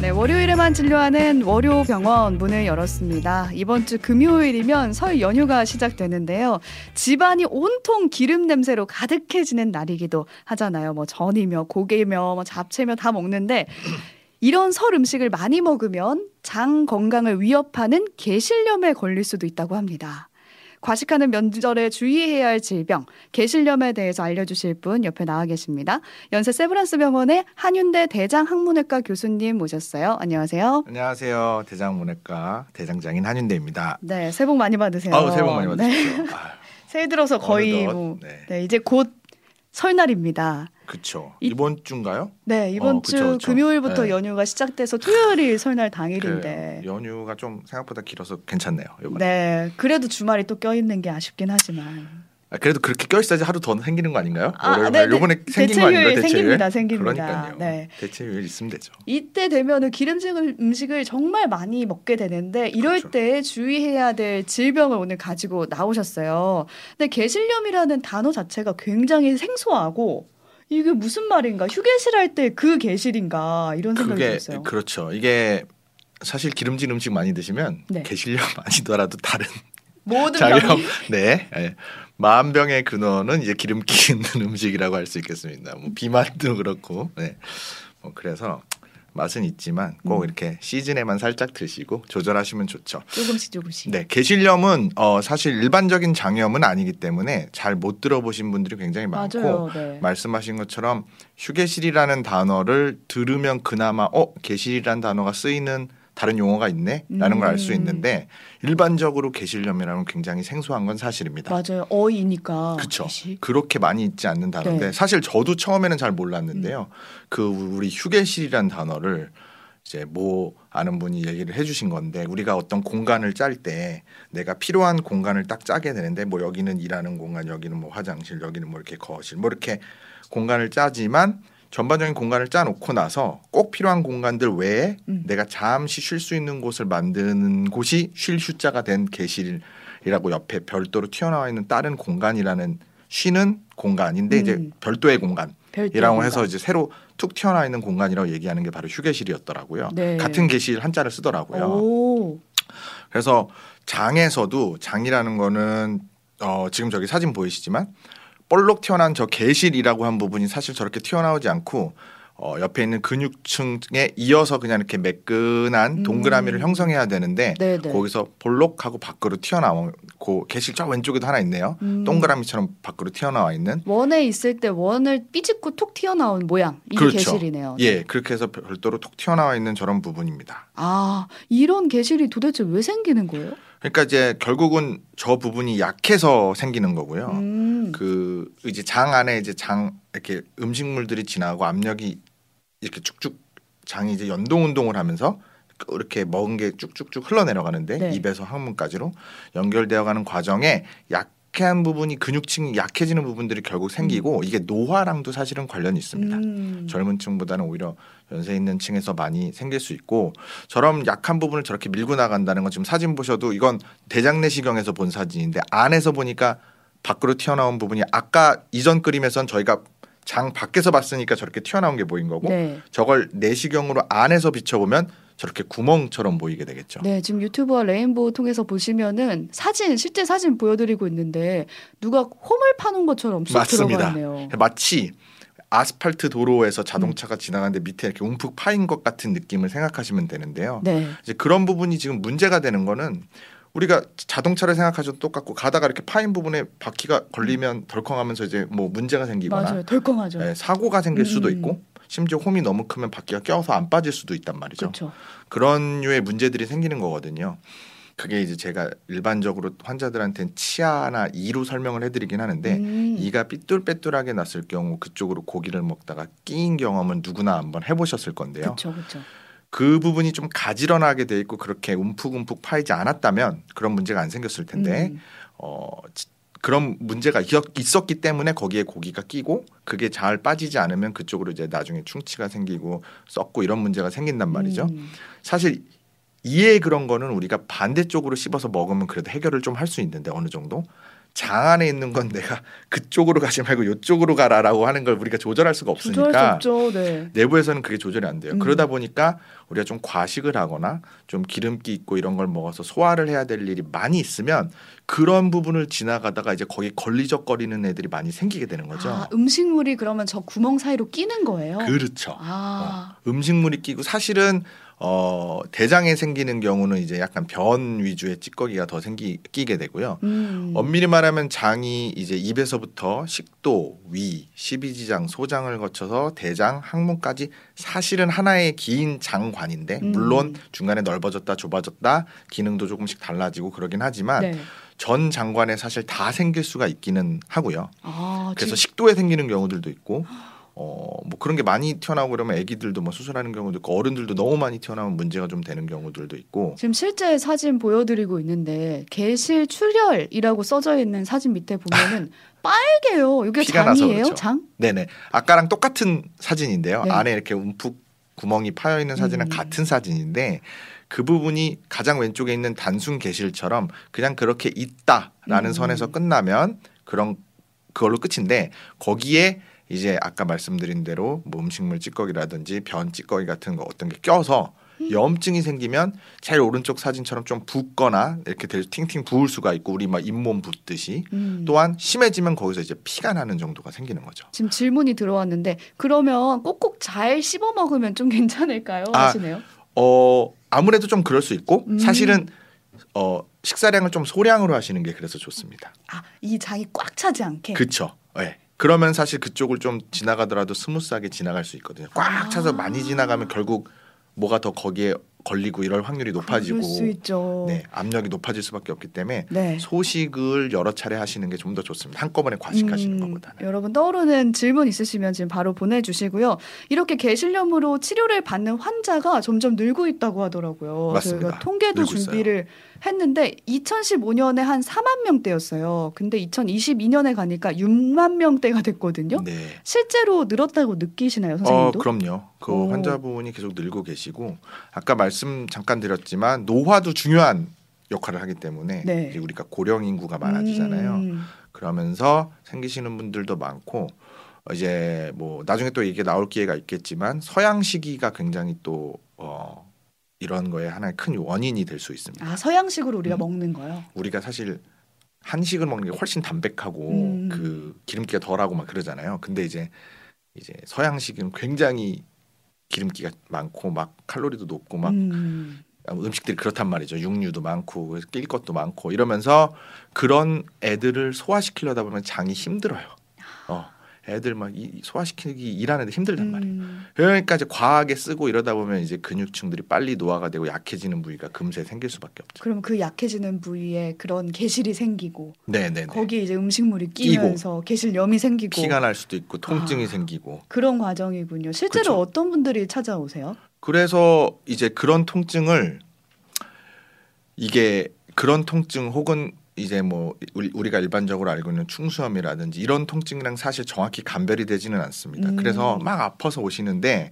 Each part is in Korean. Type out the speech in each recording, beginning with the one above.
네, 월요일에만 진료하는 월요병원 문을 열었습니다. 이번 주 금요일이면 설 연휴가 시작되는데요. 집안이 온통 기름 냄새로 가득해지는 날이기도 하잖아요. 뭐 전이며 고기며 뭐 잡채며 다 먹는데 이런 설 음식을 많이 먹으면 장 건강을 위협하는 게실염에 걸릴 수도 있다고 합니다. 과식하는 명절에 주의해야 할 질병, 게실염에 대해서 알려주실 분 옆에 나와 계십니다. 연세 세브란스 병원의 한윤대 대장학문외과 교수님 모셨어요. 안녕하세요. 안녕하세요. 대장문외과 대장장인 한윤대입니다. 네, 새해 복 많이 받으세요. 아우 새해 복 많이 네. 받으십시오. 네. 새해 들어서 거의 어느덧, 뭐, 네. 네, 이제 곧 설날입니다. 이- 이번 주인가요? 네, 이번 어, 주 그쵸, 그쵸. 금요일부터 네. 연휴가 시작돼서 토요일이 설날 당일인데. 그 연휴가 좀 생각보다 길어서 괜찮네요. 이번에. 네, 그래도 주말이 또 껴있는 게 아쉽긴 하지만. 아, 그래도 그렇게 껴있어야지 하루 더 생기는 거 아닌가요? 아, 네, 날 네. 요번에 생긴 거 아닌가요? 대체휴일 대체휴일? 생깁니다, 생깁니다. 그러니까요. 네. 대체휴일 있으면 되죠. 이때 되면은 기름진 음식을 정말 많이 먹게 되는데 이럴 그렇죠. 때 주의해야 될 질병을 오늘 가지고 나오셨어요. 근데 게실염이라는 단어 자체가 굉장히 생소하고 이게 무슨 말인가? 휴게실 할 때그 게실인가 이런 생각이 그게 들었어요. 그렇죠. 이게 사실 기름진 음식 많이 드시면 네. 게실염 아니더라도 다른 모든 병이 네 예. 만병의 근원은 이제 기름기 있는 음식이라고 할 수 있겠습니다. 뭐 비만도 그렇고 네. 뭐 그래서 맛은 있지만 꼭 음. 이렇게 시즌에만 살짝 드시고 조절하시면 좋죠. 조금씩 조금씩. 네, 게실염은 어, 사실 일반적인 장염은 아니기 때문에 잘 못 들어보신 분들이 굉장히 많고 맞아요. 네. 말씀하신 것처럼 휴게실이라는 단어를 들으면 그나마 어 게실이라는 단어가 쓰이는 다른 용어가 있네라는 걸 알수 음. 있는데 일반적으로 건 굉장히 생소한 건 사실입니다. 맞아요. 어이니까. 그렇죠. 그렇게 많이 있지 않는 단어인데 네. 사실 저도 처음에는 잘 몰랐는데요. 그 우리 휴게실이라는 단어를 이제 뭐 아는 분이 얘기를 해주신 건데 우리가 어떤 공간을 짤 때 내가 필요한 공간을 딱 짜게 되는데 뭐 여기는 일하는 공간, 여기는 뭐 화장실, 여기는 뭐 이렇게 거실, 뭐 이렇게 공간을 짜지만 전반적인 공간을 짜놓고 나서 꼭 필요한 공간들 외에 음. 내가 잠시 쉴 수 있는 곳을 만드는 곳이 쉴 휴자가 된 게실이라고 옆에 별도로 튀어나와 있는 다른 공간이라는 쉬는 공간인데 이제 음. 별도의 공간. 이라고 공간. 해서 이제 새로 툭 튀어나와 있는 공간이라고 얘기하는 게 바로 휴게실이었더라고요. 네. 같은 게실 한자를 쓰더라고요. 오. 그래서 장에서도 장이라는 거는 어, 지금 저기 사진 보이시지만 볼록 튀어나온 저 게실이라고 한 부분이 사실 저렇게 튀어나오지 않고 어, 옆에 있는 근육층에 이어서 그냥 이렇게 매끈한 동그라미를 음. 형성해야 되는데 네, 네. 거기서 볼록하고 밖으로 튀어나오고 게실 저 왼쪽에도 하나 있네요. 음. 동그라미처럼 밖으로 튀어나와 있는 원에 있을 때 원을 삐집고 톡 튀어나온 모양. 이게 그렇죠. 게실이네요. 예, 그렇게 해서 별도로 톡 튀어나와 있는 저런 부분입니다. 아, 이런 게실이 도대체 왜 생기는 거예요? 그러니까 이제 결국은 저 부분이 약해서 생기는 거고요. 음. 그 이제 장 안에 이제 장 이렇게 음식물들이 지나고 압력이 이렇게 쭉쭉 장이 이제 연동 운동을 하면서 이렇게 먹은 게 쭉쭉쭉 흘러내려가는데 네. 입에서 항문까지로 연결되어가는 과정에 약 한 부분이 근육층이 약해지는 부분들이 결국 생기고 이게 노화랑도 사실은 관련이 있습니다. 음. 젊은 층보다는 오히려 연세 있는 층에서 많이 생길 수 있고 저런 약한 부분을 저렇게 밀고 나간다는 건 지금 사진 보셔도 이건 대장 내시경에서 본 사진인데 안에서 보니까 밖으로 튀어나온 부분이 아까 이전 그림에선 저희가 장 밖에서 봤으니까 저렇게 튀어나온 게 보인 거고 네. 저걸 내시경으로 안에서 비춰보면 저렇게 구멍처럼 보이게 되겠죠. 네, 지금 유튜브와 레인보우 통해서 보시면은 사진, 실제 사진 보여드리고 있는데 누가 홈을 파는 것처럼 쏙 맞습니다. 들어가네요. 마치 아스팔트 도로에서 자동차가 음. 지나가는데 밑에 이렇게 움푹 파인 것 같은 느낌을 생각하시면 되는데요. 네. 이제 그런 부분이 지금 문제가 되는 거는 우리가 자동차를 생각하셔도 똑같고 가다가 이렇게 파인 부분에 바퀴가 걸리면 덜컹하면서 이제 뭐 문제가 생기거나 맞아요. 덜컹하죠. 예, 사고가 생길 수도 음. 있고 심지어 홈이 너무 크면 바퀴가 껴서 안 빠질 수도 있단 말이죠. 그렇죠. 그런 류의 문제들이 생기는 거거든요. 그게 이제 제가 일반적으로 환자들한테는 치아나 이로 설명을 해드리긴 하는데 음. 이가 삐뚤빼뚤하게 났을 경우 그쪽으로 고기를 먹다가 끼인 경험은 누구나 한번 해보셨을 건데요. 그렇죠, 그렇죠. 그 부분이 좀 가지런하게 돼 있고 그렇게 움푹움푹 파이지 않았다면 그런 문제가 안 생겼을 텐데 음. 어 지- 그런 문제가 있었- 있었기 때문에 거기에 고기가 끼고 그게 잘 빠지지 않으면 그쪽으로 이제 나중에 충치가 생기고 썩고 이런 문제가 생긴단 말이죠. 음. 사실 이에 그런 거는 우리가 반대쪽으로 씹어서 먹으면 그래도 해결을 좀 할 수 있는데 어느 정도 장 안에 있는 건 내가 그쪽으로 가지 말고 이쪽으로 가라라고 하는 걸 우리가 조절할 수가 없으니까 조절할. 네. 내부에서는 그게 조절이 안 돼요. 음. 그러다 보니까 우리가 좀 과식을 하거나 좀 기름기 있고 이런 걸 먹어서 소화를 해야 될 일이 많이 있으면 그런 부분을 지나가다가 이제 거기 걸리적거리는 애들이 많이 생기게 되는 거죠. 아, 음식물이 그러면 저 구멍 사이로 끼는 거예요. 그렇죠. 아, 음식물이 끼고 사실은 어 대장에 생기는 경우는 이제 약간 변 위주의 찌꺼기가 더 생기 끼게 되고요. 음. 엄밀히 말하면 장이 이제 입에서부터 식도, 위, 십이지장, 소장을 거쳐서 대장, 항문까지 사실은 하나의 긴 장관인데 음. 물론 중간에 넓어졌다 좁아졌다 기능도 조금씩 달라지고 그러긴 하지만 네. 전 장관에 사실 다 생길 수가 있기는 하고요. 아, 그래서 지- 식도에 생기는 경우들도 있고 어뭐 그런 게 많이 튀어나오고 그러면 아기들도 뭐 수술하는 경우도 있고 어른들도 너무 많이 튀어나오면 문제가 좀 되는 경우들도 있고 지금 실제 사진 보여드리고 있는데 개실 출혈이라고 써져 있는 사진 밑에 보면은 빨개요. 이게 장이에요? 그렇죠. 장? 네네 아까랑 똑같은 사진인데요 네. 안에 이렇게 움푹 구멍이 파여 있는 사진은 음. 같은 사진인데 그 부분이 가장 왼쪽에 있는 단순 개실처럼 그냥 그렇게 있다라는 음. 선에서 끝나면 그런 그걸로 끝인데 거기에 이제 아까 말씀드린 대로 뭐 음식물 찌꺼기라든지 변 찌꺼기 같은 거 어떤 게 껴서 음. 염증이 생기면 제일 오른쪽 사진처럼 좀 붓거나 이렇게 될 팅팅 부을 수가 있고 우리 막 잇몸 붓듯이 음. 또한 심해지면 거기서 이제 피가 나는 정도가 생기는 거죠. 지금 질문이 들어왔는데 그러면 꼭꼭 잘 씹어 먹으면 좀 괜찮을까요? 아, 하시네요. 어 아무래도 좀 그럴 수 있고 음. 사실은 어 식사량을 좀 소량으로 하시는 게 그래서 좋습니다. 아, 이 장이 꽉 차지 않게. 그렇죠. 예. 그러면 사실 그쪽을 좀 지나가더라도 smooth하게 지나갈 수 있거든요. 꽉 아. 차서 많이 지나가면 결국 뭐가 더 거기에 걸리고 이럴 확률이 높아지고. 네, 압력이 높아질 수밖에 없기 때문에 네. 소식을 여러 차례 하시는 게 좀 더 좋습니다. 한꺼번에 과식하시는 음, 것보다는. 여러분 떠오르는 질문 있으시면 지금 바로 보내주시고요. 이렇게 개실염으로 치료를 받는 환자가 점점 늘고 있다고 하더라고요. 맞습니다. 저희가 통계도 준비를 했는데 2015년에 한 4만 명대였어요. 근데 2022년에 가니까 6만 명대가 됐거든요. 네. 실제로 늘었다고 느끼시나요, 어, 선생님도? 그럼요. 그 오. 환자분이 계속 늘고 계시고 아까 말씀 잠깐 드렸지만 노화도 중요한 역할을 하기 때문에 네. 이제 우리가 고령 인구가 많아지잖아요. 음, 그러면서 생기시는 분들도 많고 어, 이제 뭐 나중에 또 이게 나올 기회가 있겠지만 서양 시기가 굉장히 또 어, 이런 거에 하나의 큰 원인이 될 수 있습니다. 아 서양식으로 우리가 음. 먹는 거요. 우리가 사실 한식을 먹는 게 훨씬 담백하고 음. 그 기름기가 덜하고 막 그러잖아요. 근데 이제 이제 서양식은 굉장히 기름기가 많고 막 칼로리도 높고 막 음. 음식들이 그렇단 말이죠. 육류도 많고 그래서 낄 것도 많고 이러면서 그런 애들을 소화시키려다 보면 장이 힘들어요. 어, 애들 막 이- 소화시키기 일하는데 힘들단 말이에요. 음. 그러니까 이제 과하게 쓰고 이러다 보면 이제 근육층들이 빨리 노화가 되고 약해지는 부위가 금세 생길 수밖에 없죠. 그럼 그 약해지는 부위에 그런 개실이 생기고 네, 네, 네. 거기에 이제 음식물이. 끼면서 개실염이 생기고 피가 날 수도 있고 통증이 아. 생기고 그런 과정이군요. 실제로 그쵸. 어떤 분들이 찾아오세요? 그래서 이제 그런 통증을 이게 그런 통증 혹은 이제 뭐 우리, 우리 가 일반적으로 알고 있는 충수염이라든지 이런 통증이랑 사실 정확히 감별이 되지는 않습니다. 음. 그래서 막 아파서 오시는데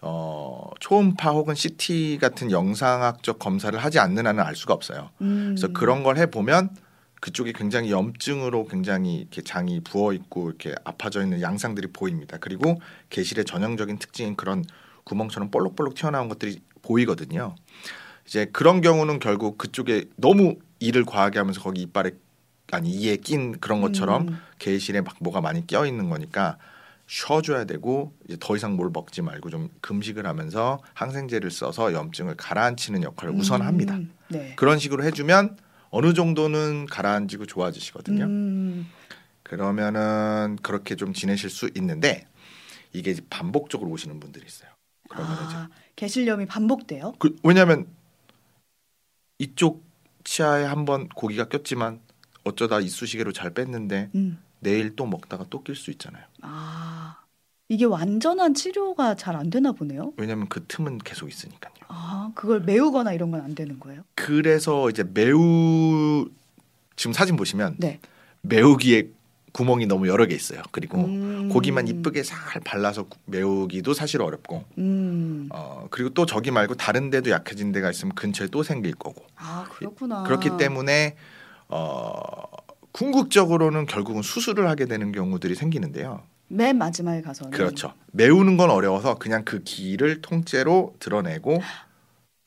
어, 초음파 혹은 CT 같은 영상학적 검사를 하지 않는 한은 알 수가 없어요. 음. 그래서 그런 걸 해 보면 그쪽이 굉장히 염증으로 굉장히 이렇게 장이 부어 있고 이렇게 아파져 있는 양상들이 보입니다. 그리고 개실의 전형적인 특징인 그런 구멍처럼 볼록볼록 튀어나온 것들이 보이거든요. 이제 그런 경우는 결국 그쪽에 너무 일을 과하게 하면서 거기 이빨에 아니 이에 낀 그런 것처럼 음. 개실에 막 뭐가 많이 껴 있는 거니까 쉬어줘야 되고 이제 더 이상 뭘 먹지 말고 좀 금식을 하면서 항생제를 써서 염증을 가라앉히는 역할을 우선 합니다. 음. 네. 그런 식으로 해주면 어느 정도는 가라앉히고 좋아지시거든요. 음. 그러면은 그렇게 좀 지내실 수 있는데 이게 이제 반복적으로 오시는 분들이 있어요. 그러면 이제 아, 개실염이 반복돼요? 그, 왜냐하면 이쪽 치아에 한번 고기가 꼈지만 어쩌다 이쑤시개로 잘 뺐는데 음. 내일 또 먹다가 또 낄 수 있잖아요. 아 이게 완전한 치료가 잘 안 되나 보네요. 왜냐하면 그 틈은 계속 있으니까요. 아 그걸 메우거나 이런 건 안 되는 거예요? 그래서 이제 매우 지금 사진 보시면 네. 매우기에 구멍이 너무 여러 개 있어요. 그리고 음. 고기만 이쁘게 살 발라서 구- 메우기도 사실 어렵고 음. 어 그리고 또 저기 말고 다른 데도 약해진 데가 있으면 근처에 또 생길 거고 아 그렇구나. 그렇기 때문에 어 궁극적으로는 결국은 수술을 하게 되는 경우들이 생기는데요. 맨 마지막에 가서는 그렇죠. 메우는 건 어려워서 그냥 그 길을 통째로 드러내고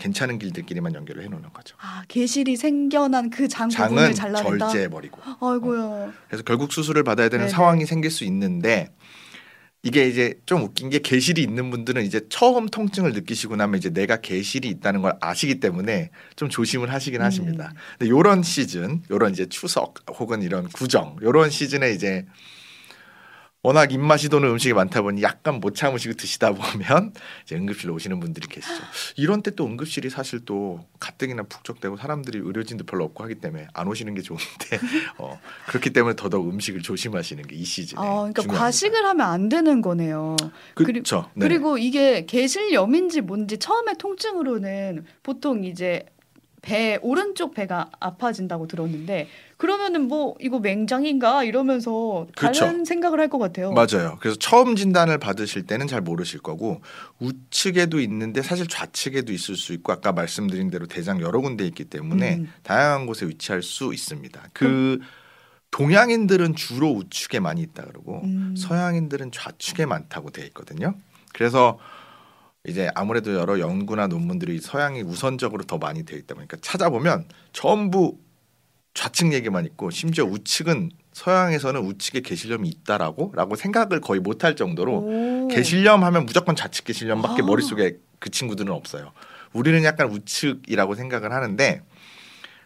괜찮은 길들끼리만 연결을 해놓는 거죠. 아 개실이 생겨난 그장 부분을 장은. 절제해버리고. 아이고요. 그래서 결국 수술을 받아야 되는 네네. 상황이 생길 수 있는데 이게 이제 좀 웃긴 게 개실이 있는 분들은 이제 처음 통증을 느끼시고 나면 이제 내가 개실이 있다는 걸 아시기 때문에 좀 조심을 하시긴 음. 하십니다. 근데 요런 시즌, 요런 이제 추석 혹은 이런 구정, 요런 시즌에 이제 워낙 입맛이 도는 음식이 많다 보니 약간 못 참으시고 드시다 보면 이제 응급실로 오시는 분들이 계시죠. 이런 때 또 응급실이 사실 또 가뜩이나 북적대고 사람들이 의료진도 별로 없고 하기 때문에 안 오시는 게 좋은데 어, 그렇기 때문에 더더욱 음식을 조심하시는 게 이 시즌에 아 그러니까 중요합니다. 과식을 하면 안 되는 거네요. 그렇죠. 네. 그리고 이게 개실염인지 뭔지 처음에 통증으로는 보통 이제 배 오른쪽 배가 아파진다고 들었는데 그러면은 뭐 이거 맹장인가 이러면서 다른 그쵸. 생각을 할 것 같아요. 맞아요. 그래서 처음 진단을 받으실 때는 잘 모르실 거고 우측에도 있는데 사실 좌측에도 있을 수 있고 아까 말씀드린 대로 대장 여러 군데 있기 때문에 음. 다양한 곳에 위치할 수 있습니다. 그 동양인들은 주로 우측에 많이 있다 그러고 음. 서양인들은 좌측에 많다고 돼 있거든요. 그래서 이제 아무래도 여러 연구나 논문들이 서양이 우선적으로 더 많이 돼 있다 보니까 찾아보면 전부 좌측 얘기만 있고 심지어 우측은 서양에서는 우측에 개실염이 있다라고 라고 생각을 거의 못할 정도로 오. 개실염 하면 무조건 좌측 개실염밖에 아. 머릿속에 그 친구들은 없어요. 우리는 약간 우측이라고 생각을 하는데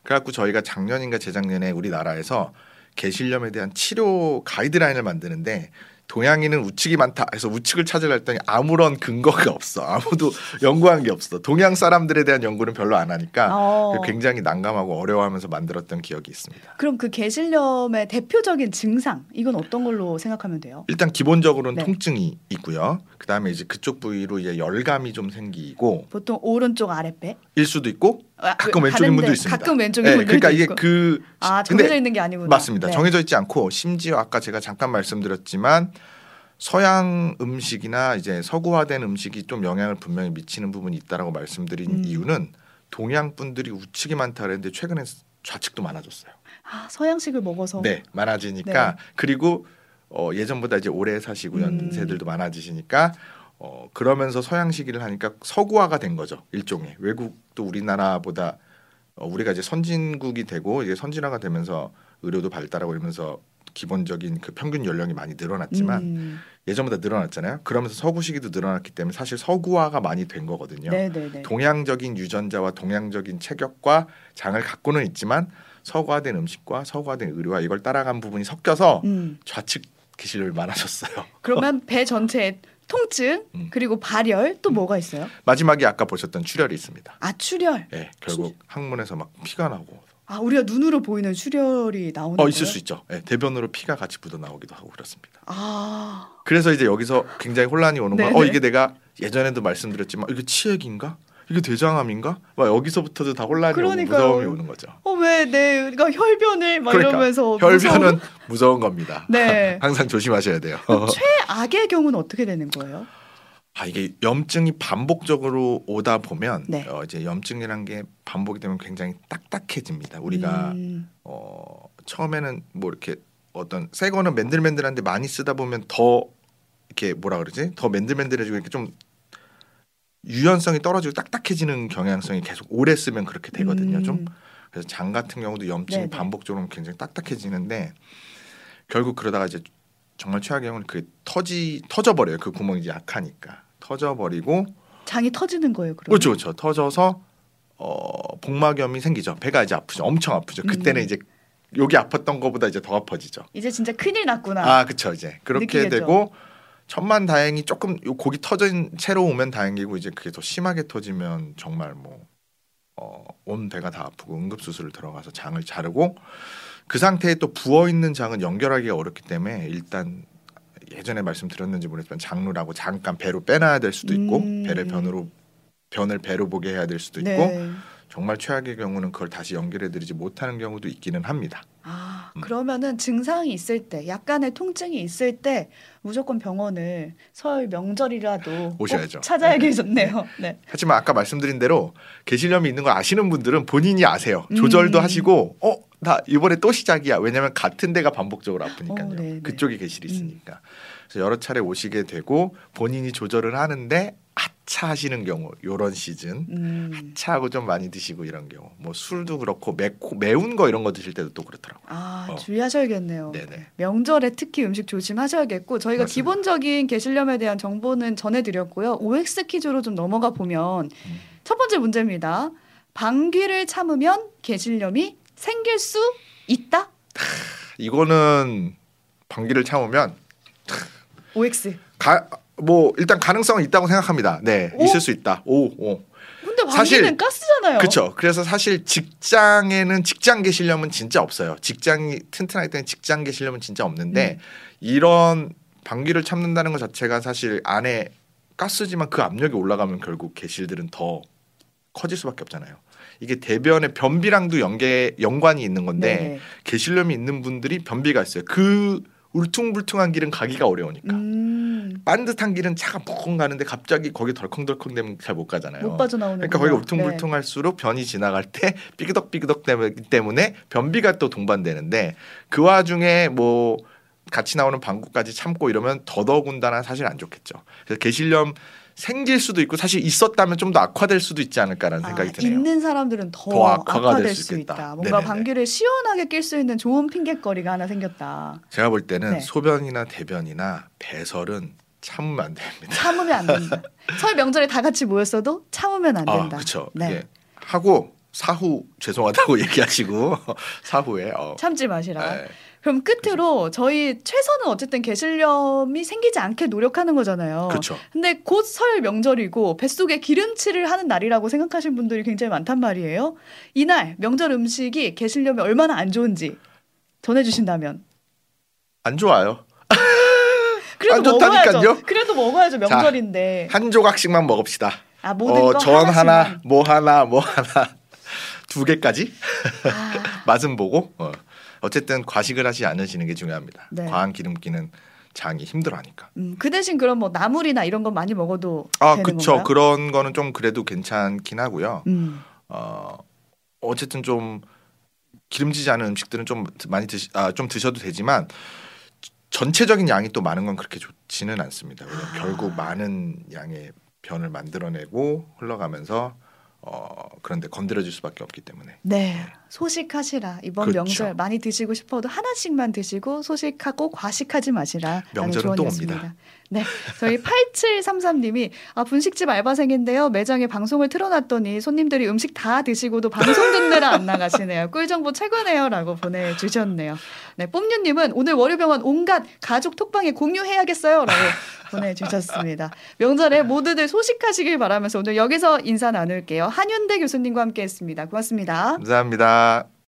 그래갖고 저희가 작년인가 재작년에 우리나라에서 개실염에 대한 치료 가이드라인을 만드는데 동양인은 우측이 많다 해서 우측을 찾으려 했더니 아무런 근거가 없어 아무도 연구한 게 없어 동양 사람들에 대한 연구는 별로 안 하니까 어. 굉장히 난감하고 어려워하면서 만들었던 기억이 있습니다. 그럼 그 개실염의 대표적인 증상 이건 어떤 걸로 생각하면 돼요? 일단 기본적으로는 네. 통증이 있고요. 그 다음에 이제 그쪽 부위로 이제 열감이 좀 생기고 보통 오른쪽 아랫배 일 수도 있고 아, 가끔 그 왼쪽인 분도 있습니다. 가끔 왼쪽인 네, 분들도 그러니까 이게 있고. 그 아 정해져 있는 게 아니구나. 맞습니다. 네. 정해져 있지 않고 심지어 아까 제가 잠깐 말씀드렸지만 서양 음식이나 이제 서구화된 음식이 좀 영향을 분명히 미치는 부분이 있다라고 말씀드린 음. 이유는 동양 분들이 우측이 많다 그랬는데 최근에 좌측도 많아졌어요. 아, 서양식을 먹어서 네, 많아지니까 네. 그리고 어, 예전보다 이제 오래 사시고 음. 연세들도 많아지시니까 어, 그러면서 서양식을 하니까 서구화가 된 거죠 일종의 외국도 우리나라보다 어, 우리가 이제 선진국이 되고 이제 선진화가 되면서 의료도 발달하고 이러면서 기본적인 그 평균 연령이 많이 늘어났지만 음. 예전보다 늘어났잖아요. 그러면서 서구시기도 늘어났기 때문에 사실 서구화가 많이 된 거거든요. 네네네. 동양적인 유전자와 동양적인 체격과 장을 갖고는 있지만 서구화된 음식과 서구화된 의료와 이걸 따라간 부분이 섞여서 음. 좌측 기실을 많아졌어요. 그러면 배 전체에 통증 음. 그리고 발열 또 뭐가 있어요? 마지막에 아까 보셨던 출혈이 있습니다. 아 출혈. 예, 결국 항문에서 막 피가 나고 아 우리가 눈으로 보이는 출혈이 나오는 어 거예요? 있을 수 있죠. 예, 대변으로 피가 같이 묻어 나오기도 하고 그렇습니다. 아 그래서 이제 여기서 굉장히 혼란이 오는 거야. 네네. 어 이게 내가 예전에도 말씀드렸지만 이게 치액인가? 이게 대장암인가? 막 여기서부터도 다 혼란이 그러니까요. 오고 무서움이 오는 거죠. 어 왜 내가 혈변을 막 그러니까 이러면서 혈변은 무서운- 무서운 겁니다. 네. 항상 조심하셔야 돼요. 최악의 경우는 어떻게 되는 거예요? 아 이게 염증이 반복적으로 오다 보면 네. 어, 이제 염증이란 게 반복이 되면 굉장히 딱딱해집니다. 우리가 음, 어, 처음에는 뭐 이렇게 어떤 새 거는 맨들맨들한데 많이 쓰다 보면 더 이렇게 뭐라 그러지? 더 맨들맨들해지고 이렇게 좀 유연성이 떨어지고 딱딱해지는 경향성이 계속 오래 쓰면 그렇게 되거든요. 음, 좀 그래서 장 같은 경우도 염증이 네네. 반복적으로 굉장히 딱딱해지는데 결국 그러다가 이제 정말 최악의 경우는 그게 터지 터져 버려요. 그 구멍이 이제 약하니까 터져 버리고 장이 터지는 거예요. 그럼 그렇죠, 그렇죠. 터져서 어, 복막염이 생기죠. 배가 이제 아프죠. 엄청 아프죠. 그때는 음. 이제 여기 아팠던 것보다 이제 더 아파지죠. 이제 진짜 큰일 났구나. 아, 그렇죠. 이제 그렇게 느끼겠죠. 되고 천만 다행히 조금 요 고기 터진 채로 오면 다행이고 이제 그게 더 심하게 터지면 정말 뭐 어, 온 배가 다 아프고 응급 수술을 들어가서 장을 자르고 그 상태에 또 부어 있는 장은 연결하기가 어렵기 때문에 일단 예전에 말씀드렸는지 모르겠지만 장루라고 잠깐 배로 빼놔야 될 수도 있고 음. 배를 변으로 변을 배로 보게 해야 될 수도 있고 네. 정말 최악의 경우는 그걸 다시 연결해드리지 못하는 경우도 있기는 합니다. 아 음. 그러면은 증상이 있을 때, 약간의 통증이 있을 때 무조건 병원을 설 명절이라도 오셔야죠. 꼭 찾아야겠네요. 네. 하지만 아까 말씀드린 대로 개실염이 있는 걸 아시는 분들은 본인이 아세요. 조절도 음. 하시고 어, 나 이번에 또 시작이야. 왜냐면 같은 데가 반복적으로 아프니까요. 어, 네, 네. 그쪽에 개실이 있으니까. 그래서 여러 차례 오시게 되고 본인이 조절을 하는데 하차하시는 경우 요런 시즌 음. 차하고 좀 많이 드시고 이런 경우 뭐 술도 그렇고 맵고 매운 거 이런 거 드실 때도 또 그렇더라고요. 아, 어. 주의하셔야겠네요. 네네. 명절에 특히 음식 조심하셔야겠고 저희가 맞습니다. 기본적인 게실염에 대한 정보는 전해드렸고요. OX 퀴즈로 좀 넘어가 보면 음. 첫 번째 문제입니다. 방귀를 참으면 게실염이 생길 수 있다. 이거는 방귀를 참으면 OX. 가, 뭐 일단 가능성은 있다고 생각합니다. 네, 오? 있을 수 있다. 오, 오. 근데 사실- 가스잖아요. 그렇죠. 그래서 사실 직장에는 직장 개실염은 진짜 없어요. 직장이 튼튼하기 때문에 직장 개실염은 진짜 없는데 음. 이런 방귀를 참는다는 것 자체가 사실 안에 가스지만 그 압력이 올라가면 결국 개실들은 더 커질 수밖에 없잖아요. 이게 대변의 변비랑도 연계 연관이 있는 건데 네네. 개실염이 있는 분들이 변비가 있어요. 그 울퉁불퉁한 길은 가기가 어려우니까. 음, 반듯한 길은 차가 푹 가는데 갑자기 거기 덜컹덜컹 되면 잘 못 가잖아요. 못 빠져나오는. 그러니까 거기가 울퉁불퉁할수록 변이 지나갈 때 삐그덕삐그덕 때문에- 때문에 변비가 또 동반되는데 그 와중에 뭐 같이 나오는 방구까지 참고 이러면 더더군다나 사실 안 좋겠죠. 그래서 개실염 생길 수도 있고 사실 있었다면 좀 더 악화될 수도 있지 않을까라는 생각이 드네요. 아, 있는 사람들은 더, 더 악화가 악화될 될 수, 수 있다. 있겠다. 뭔가 네네네. 방귀를 시원하게 낄 수 있는 좋은 핑계거리가 하나 생겼다. 제가 볼 때는 네. 소변이나 대변이나 배설은 참으면 안 됩니다. 참으면 안 된다. 설 명절에 다 같이 모였어도 참으면 안 아, 된다. 그렇죠. 네. 하고 사후 죄송하다고 얘기하시고 사후에 어, 참지 마시라. 네. 그럼 끝으로 저희 최선은 어쨌든 개실염이 생기지 않게 노력하는 거잖아요. 그렇죠. 근데 곧 설 명절이고 뱃속에 기름칠을 하는 날이라고 생각하시는 분들이 굉장히 많단 말이에요. 이날 명절 음식이 개실염이 얼마나 안 좋은지 전해주신다면. 안 좋아요. 그래도 안 좋다니까요? 먹어야죠. 그래도 먹어야죠. 명절인데. 한 조각씩만 먹읍시다. 아 모든 어, 거전 하나씩만. 하나, 뭐 하나, 뭐 하나 두 개까지 아, 맛은 보고 어. 어쨌든 과식을 하지 않으시는 게 중요합니다. 네. 과한 기름기는 장이 힘들어하니까. 음, 그 대신 그럼 뭐 나물이나 이런 건 많이 먹어도 아. 건가요? 그런 거는 좀 그래도 괜찮긴 하고요. 음. 어, 어쨌든 좀 기름지지 않은 음식들은 좀 많이 드시, 아, 좀 드셔도 되지만 전체적인 양이 또 많은 건 그렇게 좋지는 않습니다. 아. 결국 많은 양의 변을 만들어내고 흘러가면서 어, 그런데 건드려질 수밖에 없기 때문에. 네, 소식하시라. 이번 그렇죠. 명절 많이 드시고 싶어도 하나씩만 드시고 소식하고 과식하지 마시라. 명절은 또 옵니다. 네, 저희 8733님이 아 분식집 알바생인데요. 매장에 방송을 틀어놨더니 손님들이 음식 다 드시고도 방송 듣느라 안 나가시네요. 꿀 정보 최고네요라고 보내주셨네요. 네, 뽐뉴님은 오늘 월요병원 온갖 가족 톡방에 공유해야겠어요라고 보내주셨습니다. 명절에 모두들 소식하시길 바라면서 오늘 여기서 인사 나눌게요. 한윤대 교수님과 함께했습니다. 고맙습니다. 감사합니다.